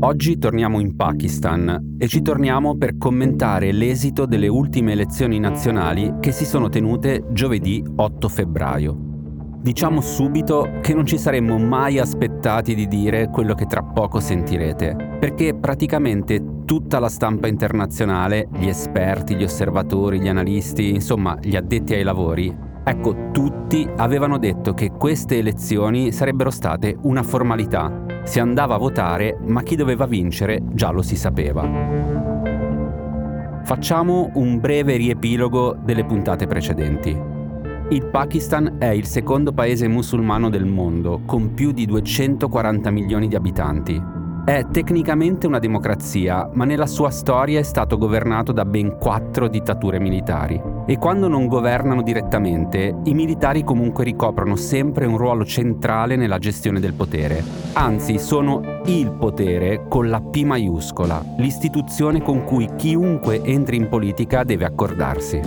Oggi torniamo in Pakistan e ci torniamo per commentare l'esito delle ultime elezioni nazionali che si sono tenute giovedì 8 febbraio. Diciamo subito che non ci saremmo mai aspettati di dire quello che tra poco sentirete, perché praticamente tutta la stampa internazionale, gli esperti, gli osservatori, gli analisti, insomma gli addetti ai lavori, ecco tutti avevano detto che queste elezioni sarebbero state una formalità, si andava a votare, ma chi doveva vincere già lo si sapeva. Facciamo un breve riepilogo delle puntate precedenti. Il Pakistan è il secondo paese musulmano del mondo, con più di 240 milioni di abitanti. È tecnicamente una democrazia, ma nella sua storia è stato governato da ben quattro dittature militari. E quando non governano direttamente, i militari comunque ricoprono sempre un ruolo centrale nella gestione del potere. Anzi, sono il potere con la P maiuscola, l'istituzione con cui chiunque entri in politica deve accordarsi.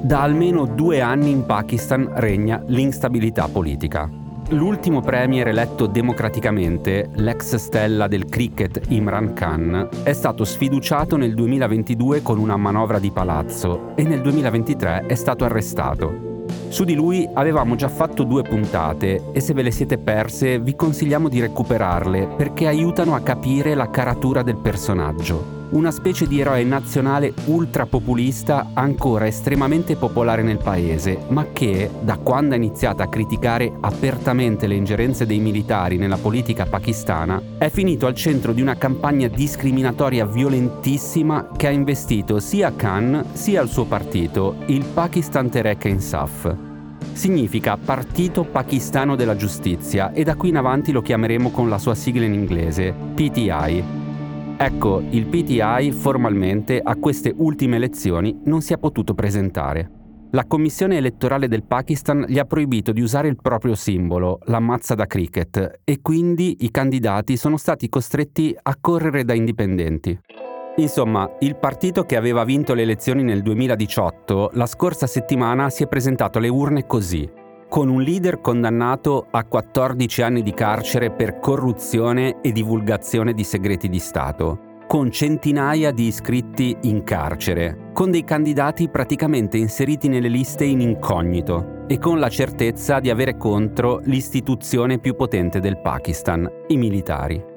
Da almeno due anni in Pakistan regna l'instabilità politica. L'ultimo premier eletto democraticamente, l'ex stella del cricket Imran Khan, è stato sfiduciato nel 2022 con una manovra di palazzo e nel 2023 è stato arrestato. Su di lui avevamo già fatto due puntate e se ve le siete perse vi consigliamo di recuperarle perché aiutano a capire la caratura del personaggio una specie di eroe nazionale ultrapopulista ancora estremamente popolare nel paese, ma che, da quando ha iniziato a criticare apertamente le ingerenze dei militari nella politica pakistana, è finito al centro di una campagna discriminatoria violentissima che ha investito sia Khan sia il suo partito, il Pakistan Tehreek Insaf. Significa Partito Pakistano della Giustizia e da qui in avanti lo chiameremo con la sua sigla in inglese, PTI, Ecco, il PTI formalmente a queste ultime elezioni non si è potuto presentare. La commissione elettorale del Pakistan gli ha proibito di usare il proprio simbolo, la mazza da cricket, e quindi i candidati sono stati costretti a correre da indipendenti. Insomma, il partito che aveva vinto le elezioni nel 2018, la scorsa settimana si è presentato alle urne così con un leader condannato a 14 anni di carcere per corruzione e divulgazione di segreti di Stato, con centinaia di iscritti in carcere, con dei candidati praticamente inseriti nelle liste in incognito e con la certezza di avere contro l'istituzione più potente del Pakistan, i militari.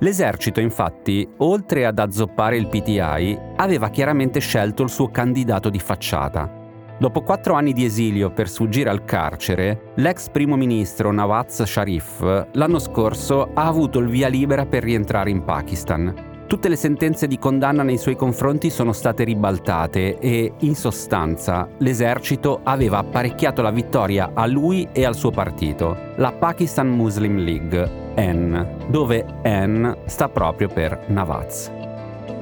L'esercito infatti, oltre ad azzoppare il PTI, aveva chiaramente scelto il suo candidato di facciata, Dopo quattro anni di esilio per sfuggire al carcere, l'ex primo ministro Nawaz Sharif l'anno scorso ha avuto il via libera per rientrare in Pakistan. Tutte le sentenze di condanna nei suoi confronti sono state ribaltate e, in sostanza, l'esercito aveva apparecchiato la vittoria a lui e al suo partito, la Pakistan Muslim League, N, dove N sta proprio per Nawaz.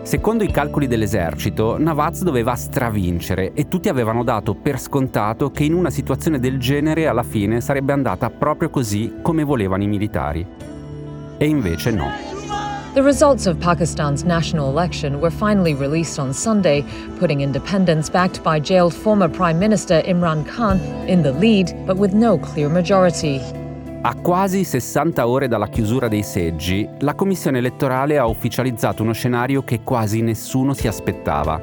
Secondo i calcoli dell'esercito, Navaz doveva stravincere e tutti avevano dato per scontato che in una situazione del genere alla fine sarebbe andata proprio così come volevano i militari. E invece no. The results of Pakistan's national election were finally released on Sunday, putting independents backed by jailed former Prime Minister Imran Khan in the lead, but with no clear majority. A quasi 60 ore dalla chiusura dei seggi, la commissione elettorale ha ufficializzato uno scenario che quasi nessuno si aspettava.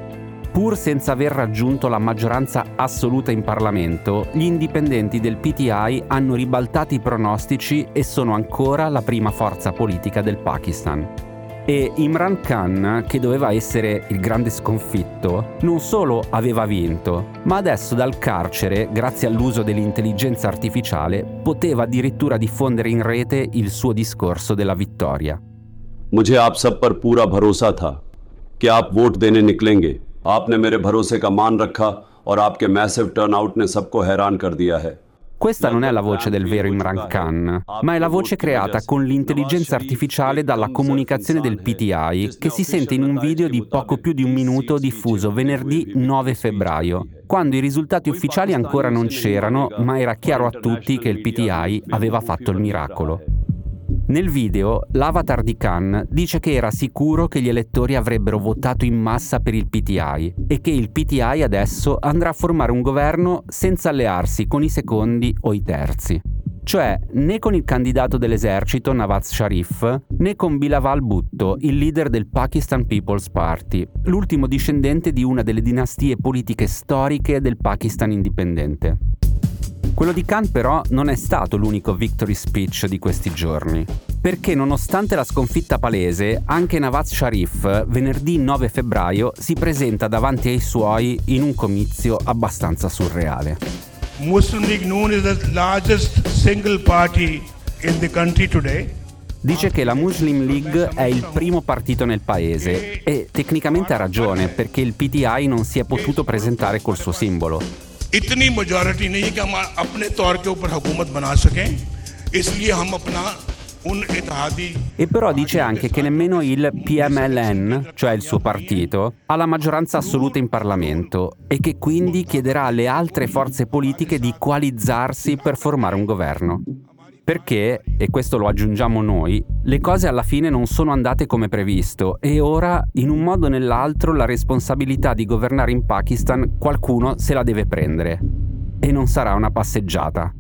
Pur senza aver raggiunto la maggioranza assoluta in Parlamento, gli indipendenti del PTI hanno ribaltato i pronostici e sono ancora la prima forza politica del Pakistan E Imran Khan, che doveva essere il grande sconfitto, non solo aveva vinto, ma adesso dal carcere, grazie all'uso dell'intelligenza artificiale, poteva addirittura diffondere in rete il suo discorso della vittoria. मुझे आप सब पर पूरा भरोसा था कि आप वोट देने निकलेंगे आपने मेरे भरोसे का मान रखा और आपके मैसिव टर्नआउट ने सबको हैरान कर दिया है questa non è la voce del vero Imran Khan, ma è la voce creata con l'intelligenza artificiale dalla comunicazione del PTI, che si sente in un video di poco più di un minuto diffuso venerdì 9 febbraio, quando i risultati ufficiali ancora non c'erano, ma era chiaro a tutti che il PTI aveva fatto il miracolo. Nel video, l'avatar di Khan dice che era sicuro che gli elettori avrebbero votato in massa per il PTI e che il PTI adesso andrà a formare un governo senza allearsi con i secondi o i terzi. cioè né con il candidato dell'esercito Nawaz Sharif né con Bilawal Bhutto, il leader del Pakistan People's Party, l'ultimo discendente di una delle dinastie politiche storiche del Pakistan indipendente. Quello di Khan però non è stato l'unico victory speech di questi giorni, perché nonostante la sconfitta palese, anche Nawaz Sharif venerdì 9 febbraio si presenta davanti ai suoi in un comizio abbastanza surreale. Muslim League known is the largest single party in the country today. Dice che la Muslim League è il primo partito nel paese e tecnicamente ha ragione perché il PTI non si è potuto presentare col suo simbolo. इतनी majority नहीं है कि हम अपने तौर के ऊपर हुकूमत बना सकें इसलिए हम अपना E però dice anche che nemmeno il PMLN, cioè il suo partito, ha la maggioranza assoluta in Parlamento e che quindi chiederà alle altre forze politiche di coalizzarsi per formare un governo. Perché, e questo lo aggiungiamo noi, le cose alla fine non sono andate come previsto e ora, in un modo o nell'altro, la responsabilità di governare in Pakistan qualcuno se la deve prendere. E non sarà una passeggiata.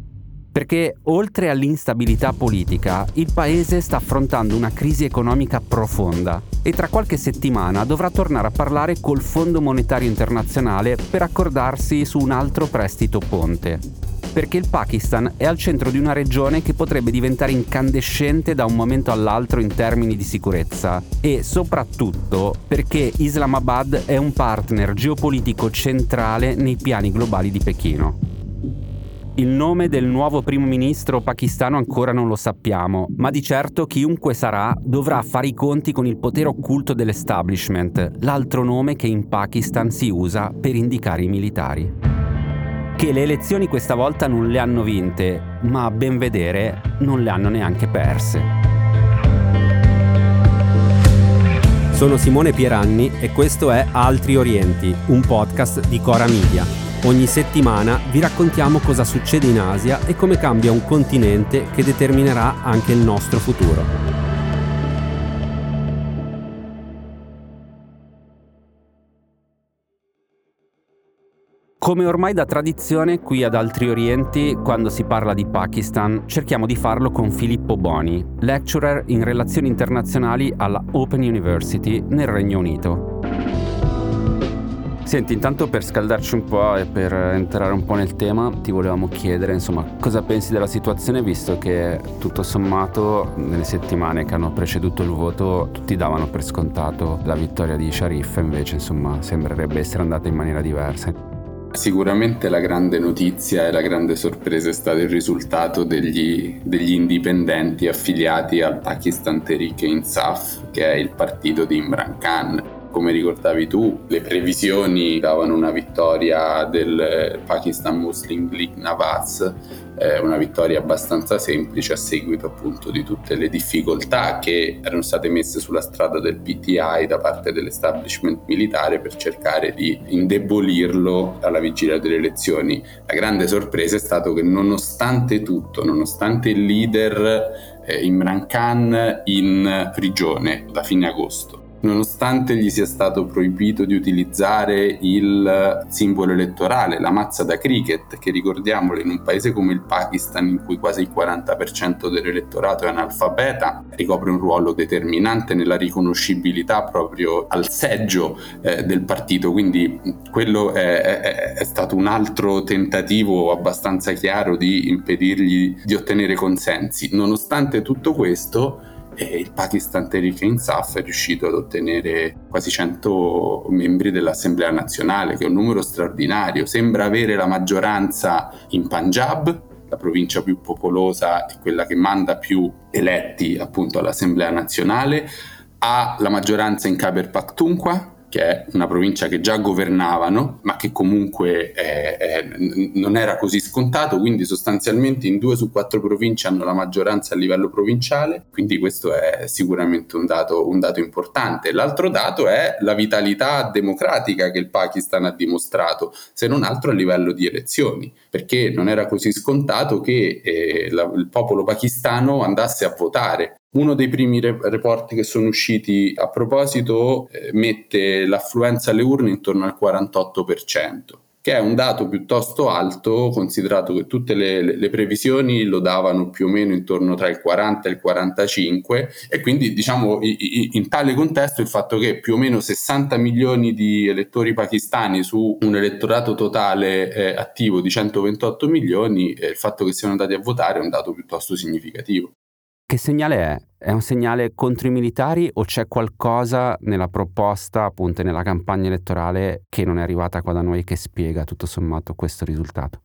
Perché oltre all'instabilità politica, il paese sta affrontando una crisi economica profonda e tra qualche settimana dovrà tornare a parlare col Fondo Monetario Internazionale per accordarsi su un altro prestito ponte perché il Pakistan è al centro di una regione che potrebbe diventare incandescente da un momento all'altro in termini di sicurezza e soprattutto perché Islamabad è un partner geopolitico centrale nei piani globali di Pechino. Il nome del nuovo primo ministro pakistano ancora non lo sappiamo, ma di certo chiunque sarà dovrà fare i conti con il potere occulto dell'establishment, l'altro nome che in Pakistan si usa per indicare i militari che le elezioni questa volta non le hanno vinte, ma a ben vedere non le hanno neanche perse. Sono Simone Pieranni e questo è Altri Orienti, un podcast di Cora Media. Ogni settimana vi raccontiamo cosa succede in Asia e come cambia un continente che determinerà anche il nostro futuro. Come ormai da tradizione qui ad Altri Orienti, quando si parla di Pakistan, cerchiamo di farlo con Filippo Boni, lecturer in relazioni internazionali alla Open University nel Regno Unito. Senti, intanto per scaldarci un po' e per entrare un po' nel tema, ti volevamo chiedere, insomma, cosa pensi della situazione, visto che tutto sommato nelle settimane che hanno preceduto il voto tutti davano per scontato la vittoria di Sharif, invece insomma sembrerebbe essere andata in maniera diversa. Sicuramente la grande notizia e la grande sorpresa è stato il risultato degli, degli indipendenti affiliati al Pakistan Tehreek Insaf, che è il partito di Imran Khan. Come ricordavi tu, le previsioni davano una vittoria del Pakistan Muslim League Nawaz eh, una vittoria abbastanza semplice a seguito appunto di tutte le difficoltà che erano state messe sulla strada del PTI da parte dell'establishment militare per cercare di indebolirlo alla vigilia delle elezioni. La grande sorpresa è stato che nonostante tutto, nonostante il leader eh, Imran Khan in prigione da fine agosto, Nonostante gli sia stato proibito di utilizzare il simbolo elettorale, la mazza da cricket, che ricordiamolo in un paese come il Pakistan in cui quasi il 40% dell'elettorato è analfabeta, ricopre un ruolo determinante nella riconoscibilità proprio al seggio eh, del partito, quindi quello è, è, è stato un altro tentativo abbastanza chiaro di impedirgli di ottenere consensi. Nonostante tutto questo, e il Pakistan Tehreek Insaf è riuscito ad ottenere quasi 100 membri dell'Assemblea nazionale, che è un numero straordinario. Sembra avere la maggioranza in Punjab, la provincia più popolosa e quella che manda più eletti appunto all'Assemblea nazionale, ha la maggioranza in Khyber Pakhtunkhwa, che è una provincia che già governavano, ma che comunque eh, eh, non era così scontato, quindi sostanzialmente in due su quattro province hanno la maggioranza a livello provinciale, quindi questo è sicuramente un dato, un dato importante. L'altro dato è la vitalità democratica che il Pakistan ha dimostrato, se non altro a livello di elezioni, perché non era così scontato che eh, la, il popolo pakistano andasse a votare uno dei primi report che sono usciti a proposito eh, mette l'affluenza alle urne intorno al 48%. che è un dato piuttosto alto considerato che tutte le, le, previsioni lo davano più o meno intorno tra il 40 e il 45 e quindi diciamo in tale contesto il fatto che più o meno 60 milioni di elettori pakistani su un elettorato totale eh, attivo di 128 milioni, eh, il fatto che siano andati a votare è un dato piuttosto significativo. Che segnale è? È un segnale contro i militari o c'è qualcosa nella proposta, appunto nella campagna elettorale che non è arrivata qua da noi che spiega tutto sommato questo risultato?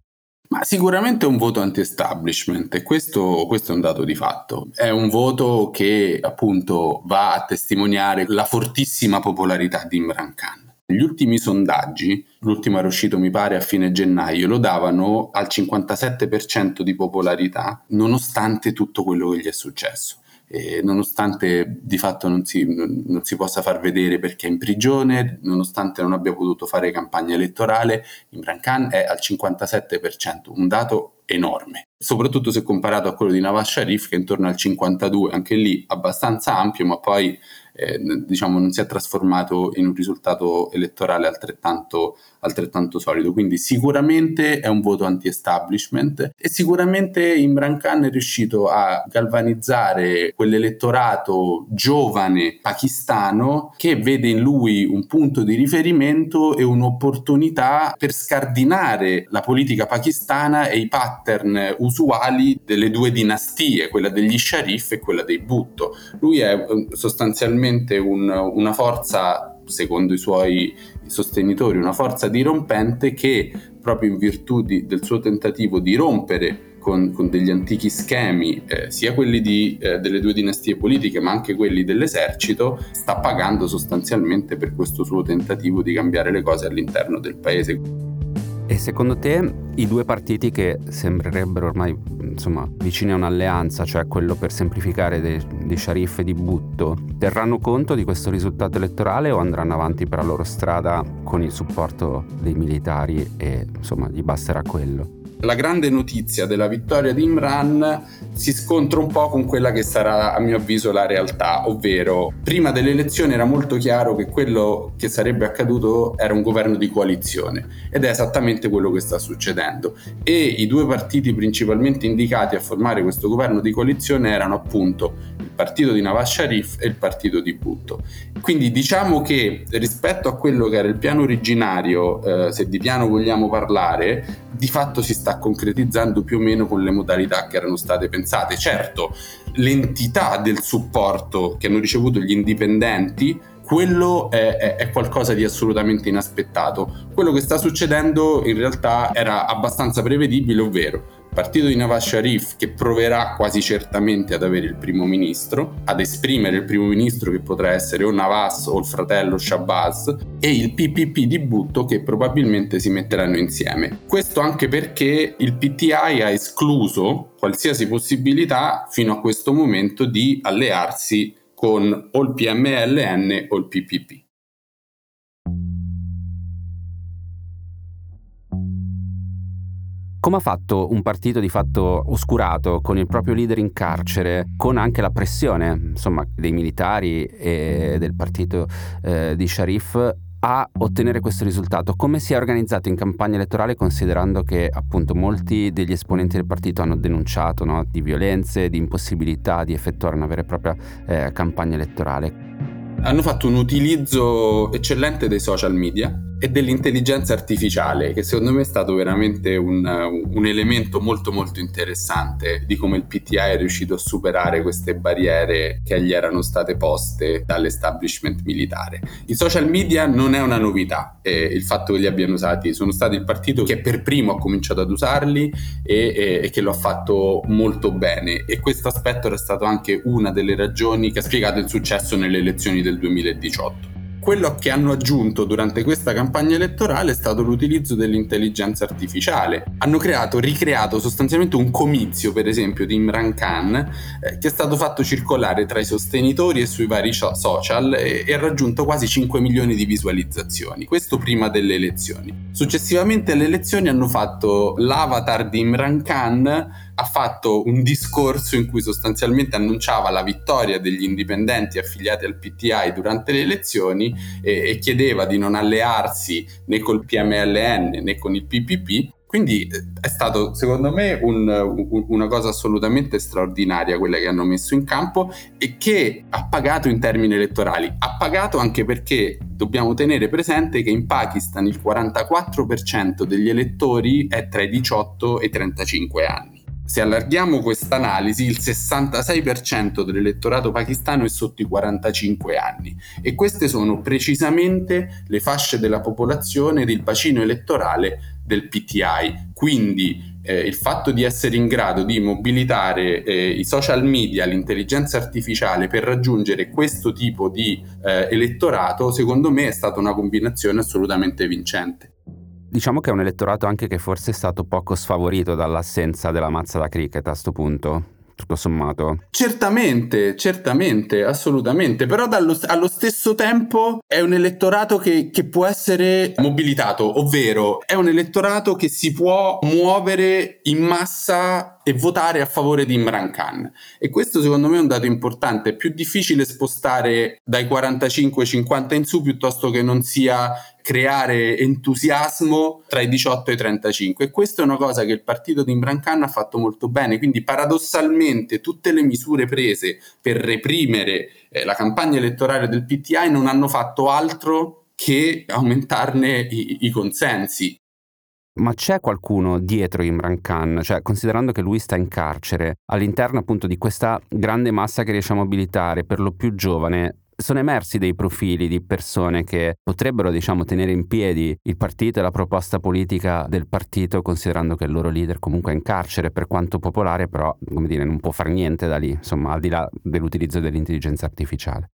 Ma sicuramente è un voto anti-establishment e questo, questo, è un dato di fatto. È un voto che appunto va a testimoniare la fortissima popolarità di Imran Khan. Gli ultimi sondaggi, l'ultimo era uscito mi pare a fine gennaio, lo davano al 57% di popolarità nonostante tutto quello che gli è successo. E nonostante di fatto non si, non si, possa far vedere perché è in prigione, nonostante non abbia potuto fare campagna elettorale, Imran Khan è al 57%, un dato enorme, soprattutto se comparato a quello di Nawaz Sharif che è intorno al 52%, anche lì abbastanza ampio, ma poi eh, diciamo, non si è trasformato in un risultato elettorale altrettanto, altrettanto solido. Quindi sicuramente è un voto anti-establishment e sicuramente Imran Khan è riuscito a galvanizzare quell'elettorato giovane pakistano che vede in lui un punto di riferimento e un'opportunità per scardinare la politica pakistana e i pattern usuali delle due dinastie, quella degli Sharif e quella dei Bhutto. Lui è eh, sostanzialmente un, una forza, secondo i suoi sostenitori, una forza dirompente che proprio in virtù di, del suo tentativo di rompere con, con degli antichi schemi, eh, sia quelli di, eh, delle due dinastie politiche ma anche quelli dell'esercito, sta pagando sostanzialmente per questo suo tentativo di cambiare le cose all'interno del paese. E secondo te i due partiti che sembrerebbero ormai insomma, vicini a un'alleanza, cioè quello per semplificare dei, dei sciariffi di Butto, terranno conto di questo risultato elettorale o andranno avanti per la loro strada con il supporto dei militari e insomma gli basterà quello? La grande notizia della vittoria di Imran si scontra un po' con quella che sarà a mio avviso la realtà, ovvero prima delle elezioni era molto chiaro che quello che sarebbe accaduto era un governo di coalizione ed è esattamente quello che sta succedendo e i due partiti principalmente indicati a formare questo governo di coalizione erano appunto il partito di Nawaz Sharif e il partito di Bhutto. Quindi diciamo che rispetto a quello che era il piano originario, eh, se di piano vogliamo parlare, di fatto si sta concretizzando più o meno con le modalità che erano state pensate. Certo, l'entità del supporto che hanno ricevuto gli indipendenti quello è, è, è, qualcosa di assolutamente inaspettato. Quello che sta succedendo in realtà era abbastanza prevedibile, ovvero partito di Nawaz Sharif che proverà quasi certamente ad avere il primo ministro, ad esprimere il primo ministro che potrà essere o Nawaz o il fratello Shabazz e il PPP di Bhutto che probabilmente si metteranno insieme. Questo anche perché il PTI ha escluso qualsiasi possibilità fino a questo momento di allearsi con o il PMLN o il PPP. Come ha fatto un partito di fatto oscurato, con il proprio leader in carcere, con anche la pressione insomma, dei militari e del partito eh, di Sharif a ottenere questo risultato? Come si è organizzato in campagna elettorale considerando che appunto molti degli esponenti del partito hanno denunciato no, di violenze, di impossibilità di effettuare una vera e propria eh, campagna elettorale? Hanno fatto un utilizzo eccellente dei social media e dell'intelligenza artificiale, che secondo me è stato veramente un, un, elemento molto molto interessante di come il PTI è riuscito a superare queste barriere che gli erano state poste dall'establishment militare. I social media non è una novità, eh, il fatto che li abbiano usati, sono stati il partito che per primo ha cominciato ad usarli e, e, e che lo ha fatto molto bene e questo aspetto era stato anche una delle ragioni che ha spiegato il successo nelle elezioni del 2018 quello che hanno aggiunto durante questa campagna elettorale è stato l'utilizzo dell'intelligenza artificiale. Hanno creato, ricreato sostanzialmente un comizio, per esempio, di Imran Khan, eh, che è stato fatto circolare tra i sostenitori e sui vari social e, ha raggiunto quasi 5 milioni di visualizzazioni. Questo prima delle elezioni. Successivamente alle elezioni hanno fatto l'avatar di Imran Khan ha fatto un discorso in cui sostanzialmente annunciava la vittoria degli indipendenti affiliati al PTI durante le elezioni e, e chiedeva di non allearsi né col PMLN né con il PPP quindi eh, è stato secondo me un, un, una cosa assolutamente straordinaria quella che hanno messo in campo e che ha pagato in termini elettorali. Ha pagato anche perché dobbiamo tenere presente che in Pakistan il 44% degli elettori è tra i 18 e i 35 anni. Se allarghiamo questa analisi, il 66% dell'elettorato pakistano è sotto i 45 anni e queste sono precisamente le fasce della popolazione del bacino elettorale del PTI. Quindi eh, il fatto di essere in grado di mobilitare eh, i social media, l'intelligenza artificiale per raggiungere questo tipo di eh, elettorato, secondo me è stata una combinazione assolutamente vincente. Diciamo che è un elettorato anche che forse è stato poco sfavorito dall'assenza della mazza da cricket a questo punto tutto sommato. Certamente, certamente, assolutamente, però dallo, allo stesso tempo è un elettorato che, che, può essere mobilitato, ovvero è un elettorato che si può muovere in massa e votare a favore di Imran Khan. E questo secondo me è un dato importante, è più difficile spostare dai 45-50 in su piuttosto che non sia creare entusiasmo tra i 18 e i 35 e questa è una cosa che il partito di Imran Khan ha fatto molto bene, quindi paradossalmente tutte le misure prese per reprimere eh, la campagna elettorale del PTI non hanno fatto altro che aumentarne i, i consensi. Ma c'è qualcuno dietro Imran Khan, cioè considerando che lui sta in carcere, all'interno appunto di questa grande massa che riesce a mobilitare, per lo più giovane, sono emersi dei profili di persone che potrebbero, diciamo, tenere in piedi il partito e la proposta politica del partito, considerando che il loro leader comunque è in carcere, per quanto popolare, però, come dire, non può fare niente da lì, insomma, al di là dell'utilizzo dell'intelligenza artificiale.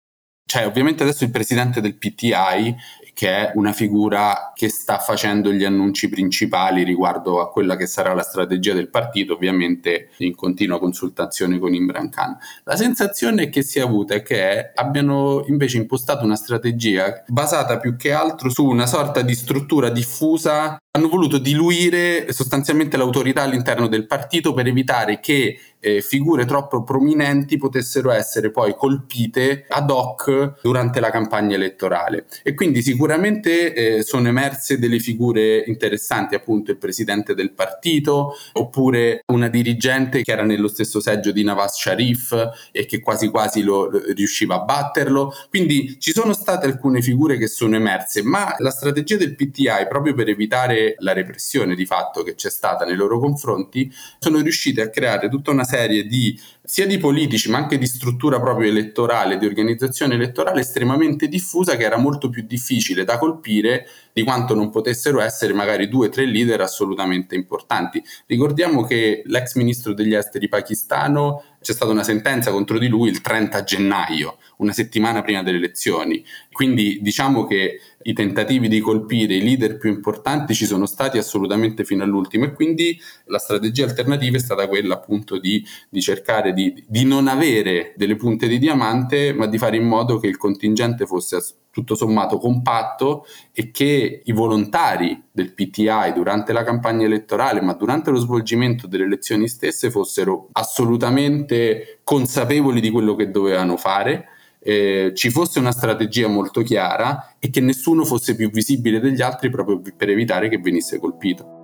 Cioè, ovviamente adesso il presidente del PTI che è una figura che sta facendo gli annunci principali riguardo a quella che sarà la strategia del partito, ovviamente in continua consultazione con Imran Khan. La sensazione che si è avuta è che abbiano invece impostato una strategia basata più che altro su una sorta di struttura diffusa hanno voluto diluire sostanzialmente l'autorità all'interno del partito per evitare che eh, figure troppo prominenti potessero essere poi colpite ad hoc durante la campagna elettorale. E quindi sicuramente eh, sono emerse delle figure interessanti, appunto il presidente del partito, oppure una dirigente che era nello stesso seggio di Nawaz Sharif e che quasi quasi lo, riusciva a batterlo. Quindi ci sono state alcune figure che sono emerse, ma la strategia del PTI, proprio per evitare la repressione di fatto che c'è stata nei loro confronti, sono riuscite a creare tutta una serie di sia di politici ma anche di struttura proprio elettorale, di organizzazione elettorale estremamente diffusa che era molto più difficile da colpire di quanto non potessero essere magari due o tre leader assolutamente importanti. Ricordiamo che l'ex ministro degli esteri pakistano c'è stata una sentenza contro di lui il 30 gennaio, una settimana prima delle elezioni. Quindi diciamo che i tentativi di colpire i leader più importanti ci sono stati assolutamente fino all'ultimo e quindi la strategia alternativa è stata quella appunto di, di cercare di, di, non avere delle punte di diamante ma di fare in modo che il contingente fosse tutto sommato compatto e che i volontari del PTI durante la campagna elettorale, ma durante lo svolgimento delle elezioni stesse, fossero assolutamente consapevoli di quello che dovevano fare, eh, ci fosse una strategia molto chiara e che nessuno fosse più visibile degli altri proprio per evitare che venisse colpito.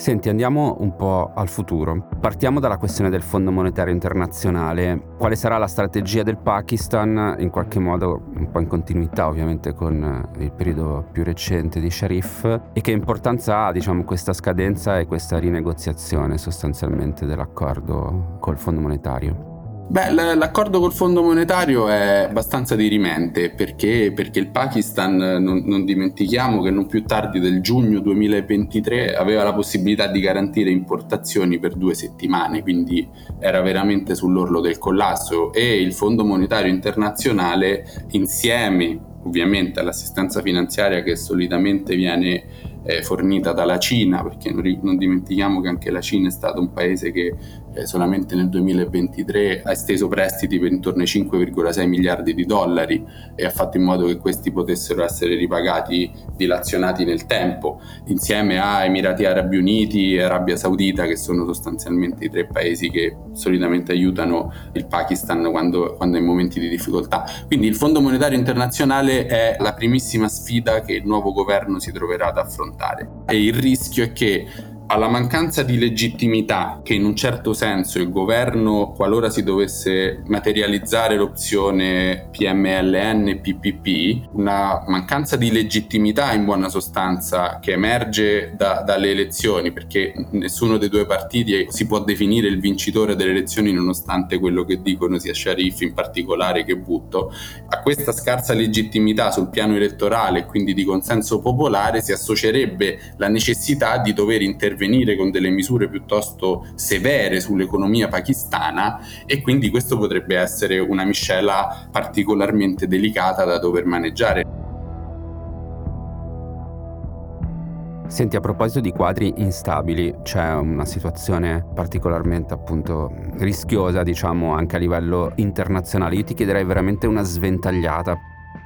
Senti, andiamo un po' al futuro. Partiamo dalla questione del Fondo Monetario Internazionale. Quale sarà la strategia del Pakistan, in qualche modo un po' in continuità ovviamente con eh, il periodo più recente di Sharif, e che importanza ha diciamo, questa scadenza e questa rinegoziazione sostanzialmente dell'accordo col Fondo Monetario? Beh, l'accordo col Fondo Monetario è abbastanza dirimente perché, perché il Pakistan, non, non, dimentichiamo che non più tardi del giugno 2023 aveva la possibilità di garantire importazioni per due settimane, quindi era veramente sull'orlo del collasso. E il Fondo Monetario Internazionale insieme ovviamente all'assistenza finanziaria che solitamente viene eh, fornita dalla Cina, perché non, non, dimentichiamo che anche la Cina è stato un paese che eh, solamente nel 2023 ha esteso prestiti per intorno ai 5,6 miliardi di dollari e ha fatto in modo che questi potessero essere ripagati dilazionati nel tempo, insieme a Emirati Arabi Uniti e Arabia Saudita, che sono sostanzialmente i tre paesi che solitamente aiutano il Pakistan quando, quando è in momenti di difficoltà. Quindi il Fondo Monetario Internazionale è la primissima sfida che il nuovo governo si troverà ad affrontare e il rischio è che alla mancanza di legittimità che in un certo senso il governo, qualora si dovesse materializzare l'opzione PMLN e PPP, una mancanza di legittimità in buona sostanza che emerge da, dalle elezioni, perché nessuno dei due partiti si può definire il vincitore delle elezioni nonostante quello che dicono sia Sharif in particolare che Butto, a questa scarsa legittimità sul piano elettorale e quindi di consenso popolare si associerebbe la necessità di dover intervenire intervenire con delle misure piuttosto severe sull'economia pakistana e quindi questo potrebbe essere una miscela particolarmente delicata da dover maneggiare. Senti, a proposito di quadri instabili, c'è una situazione particolarmente appunto rischiosa, diciamo, anche a livello internazionale. Io ti chiederei veramente una sventagliata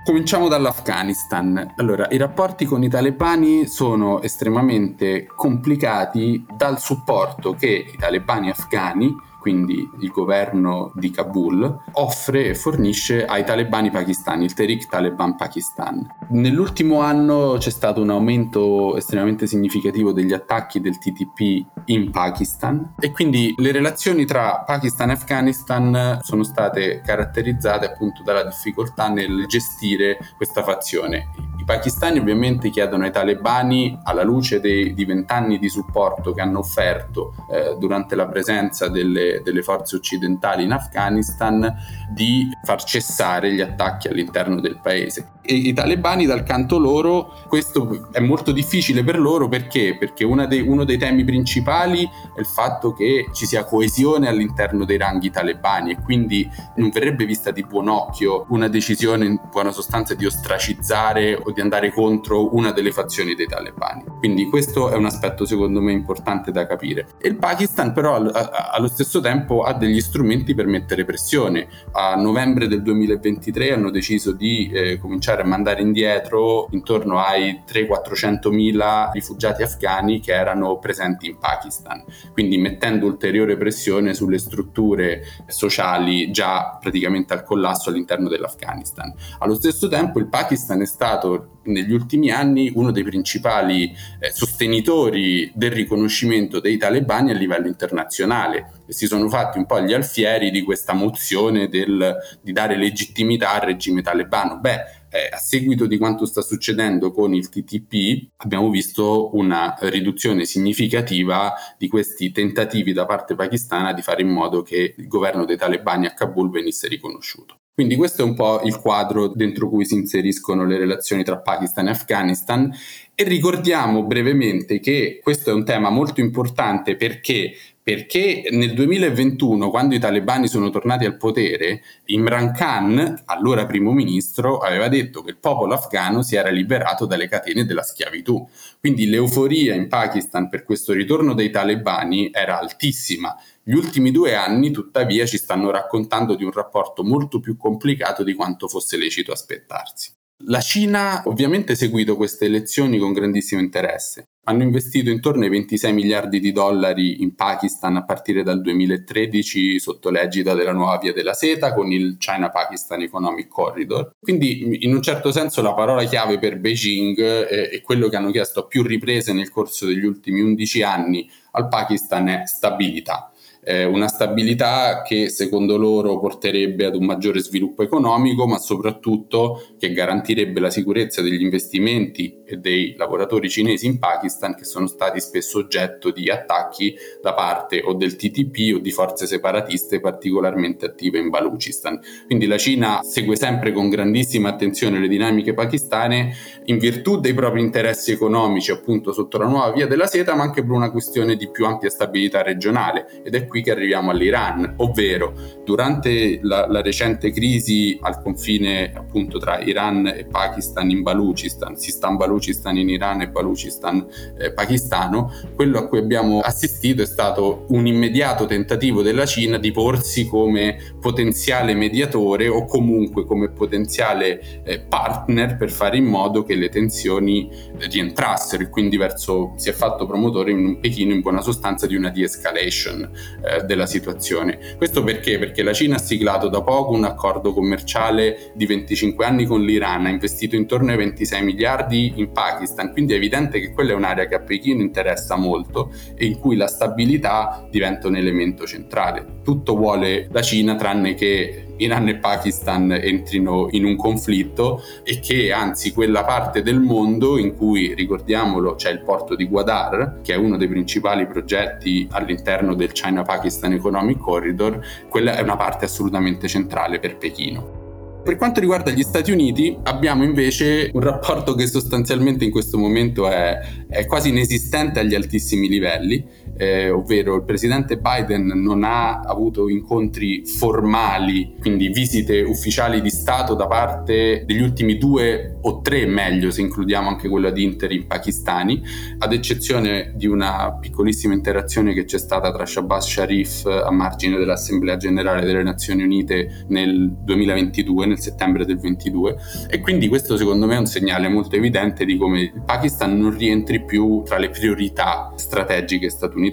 Cominciamo dall'Afghanistan. Allora, i rapporti con i talebani sono estremamente complicati dal supporto che i talebani afghani quindi il governo di Kabul, offre e fornisce ai talebani pakistani, il Tehrik Taliban Pakistan. Nell'ultimo anno c'è stato un aumento estremamente significativo degli attacchi del TTP in Pakistan e quindi le relazioni tra Pakistan e Afghanistan sono state caratterizzate appunto dalla difficoltà nel gestire questa fazione. I pakistani ovviamente chiedono ai talebani, alla luce dei, di vent'anni di supporto che hanno offerto eh, durante la presenza delle, delle, forze occidentali in Afghanistan, di far cessare gli attacchi all'interno del paese. E i talebani dal canto loro, questo è molto difficile per loro perché? Perché dei, uno dei temi principali è il fatto che ci sia coesione all'interno dei ranghi talebani e quindi non verrebbe vista di buon occhio una decisione in buona sostanza di ostracizzare o di andare contro una delle fazioni dei talebani. Quindi questo è un aspetto secondo me importante da capire. E il Pakistan però allo stesso tempo ha degli strumenti per mettere pressione. A novembre del 2023 hanno deciso di eh, cominciare a mandare indietro intorno ai 300-400 mila rifugiati afghani che erano presenti in Pakistan, quindi mettendo ulteriore pressione sulle strutture sociali già praticamente al collasso all'interno dell'Afghanistan. Allo stesso tempo il Pakistan è stato negli ultimi anni uno dei principali eh, sostenitori del riconoscimento dei talebani a livello internazionale e si sono fatti un po' gli alfieri di questa mozione del, di dare legittimità al regime talebano. Beh, eh, a seguito di quanto sta succedendo con il TTP abbiamo visto una riduzione significativa di questi tentativi da parte pakistana di fare in modo che il governo dei talebani a Kabul venisse riconosciuto. Quindi questo è un po' il quadro dentro cui si inseriscono le relazioni tra Pakistan e Afghanistan e ricordiamo brevemente che questo è un tema molto importante perché perché nel 2021, quando i talebani sono tornati al potere, Imran Khan, allora primo ministro, aveva detto che il popolo afghano si era liberato dalle catene della schiavitù. Quindi l'euforia in Pakistan per questo ritorno dei talebani era altissima. Gli ultimi due anni, tuttavia, ci stanno raccontando di un rapporto molto più complicato di quanto fosse lecito aspettarsi. La Cina ovviamente ha seguito queste elezioni con grandissimo interesse. Hanno investito intorno ai 26 miliardi di dollari in Pakistan a partire dal 2013 sotto l'egida della nuova via della seta con il China-Pakistan Economic Corridor. Quindi in un certo senso la parola chiave per Beijing e quello che hanno chiesto a più riprese nel corso degli ultimi 11 anni al Pakistan è stabilità eh, una stabilità che secondo loro porterebbe ad un maggiore sviluppo economico, ma soprattutto che garantirebbe la sicurezza degli investimenti e dei lavoratori cinesi in Pakistan che sono stati spesso oggetto di attacchi da parte o del TTP o di forze separatiste particolarmente attive in Baluchistan. Quindi la Cina segue sempre con grandissima attenzione le dinamiche pakistane in virtù dei propri interessi economici appunto sotto la nuova via della seta, ma anche per una questione di più ampia stabilità regionale ed è qui che arriviamo all'Iran, ovvero durante la, la recente crisi al confine appunto tra Iran e Pakistan in Baluchistan, Sistan Baluchistan in Iran e Baluchistan eh, pakistano, quello a cui abbiamo assistito è stato un immediato tentativo della Cina di porsi come potenziale mediatore o comunque come potenziale eh, partner per fare in modo che le tensioni rientrassero e quindi verso, si è fatto promotore in Pechino in buona sostanza di una de-escalation eh, della situazione. Questo perché? Perché la Cina ha siglato da poco un accordo commerciale di 25 anni con l'Iran, ha investito intorno ai 26 miliardi in Pakistan, quindi è evidente che quella è un'area che a Pechino interessa molto e in cui la stabilità diventa un elemento centrale. Tutto vuole la Cina tranne che Iran e Pakistan entrino in un conflitto e che anzi quella parte del mondo in cui, ricordiamolo, c'è il porto di Gwadar, che è uno dei principali progetti all'interno del China-Pakistan Economic Corridor, quella è una parte assolutamente centrale per Pechino. Per quanto riguarda gli Stati Uniti, abbiamo invece un rapporto che sostanzialmente in questo momento è, è quasi inesistente agli altissimi livelli, eh, ovvero il presidente Biden non ha avuto incontri formali, quindi visite ufficiali di Stato da parte degli ultimi due o tre, meglio se includiamo anche quella di interim pakistani, ad eccezione di una piccolissima interazione che c'è stata tra Shabazz Sharif a margine dell'Assemblea Generale delle Nazioni Unite nel 2022 nel settembre del 22 e quindi questo secondo me è un segnale molto evidente di come il Pakistan non rientri più tra le priorità strategiche statunitensi,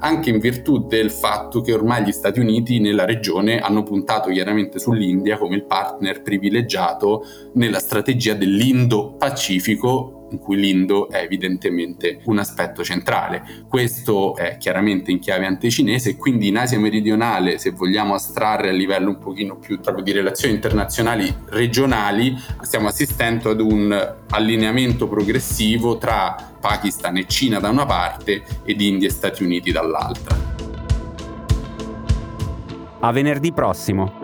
anche in virtù del fatto che ormai gli Stati Uniti nella regione hanno puntato chiaramente sull'India come il partner privilegiato nella strategia dell'Indo-Pacifico in cui l'Indo è evidentemente un aspetto centrale. Questo è chiaramente in chiave anticinese quindi in Asia meridionale, se vogliamo astrarre a livello un pochino più proprio di relazioni internazionali regionali, stiamo assistendo ad un allineamento progressivo tra Pakistan e Cina da una parte ed India e Stati Uniti dall'altra. A venerdì prossimo.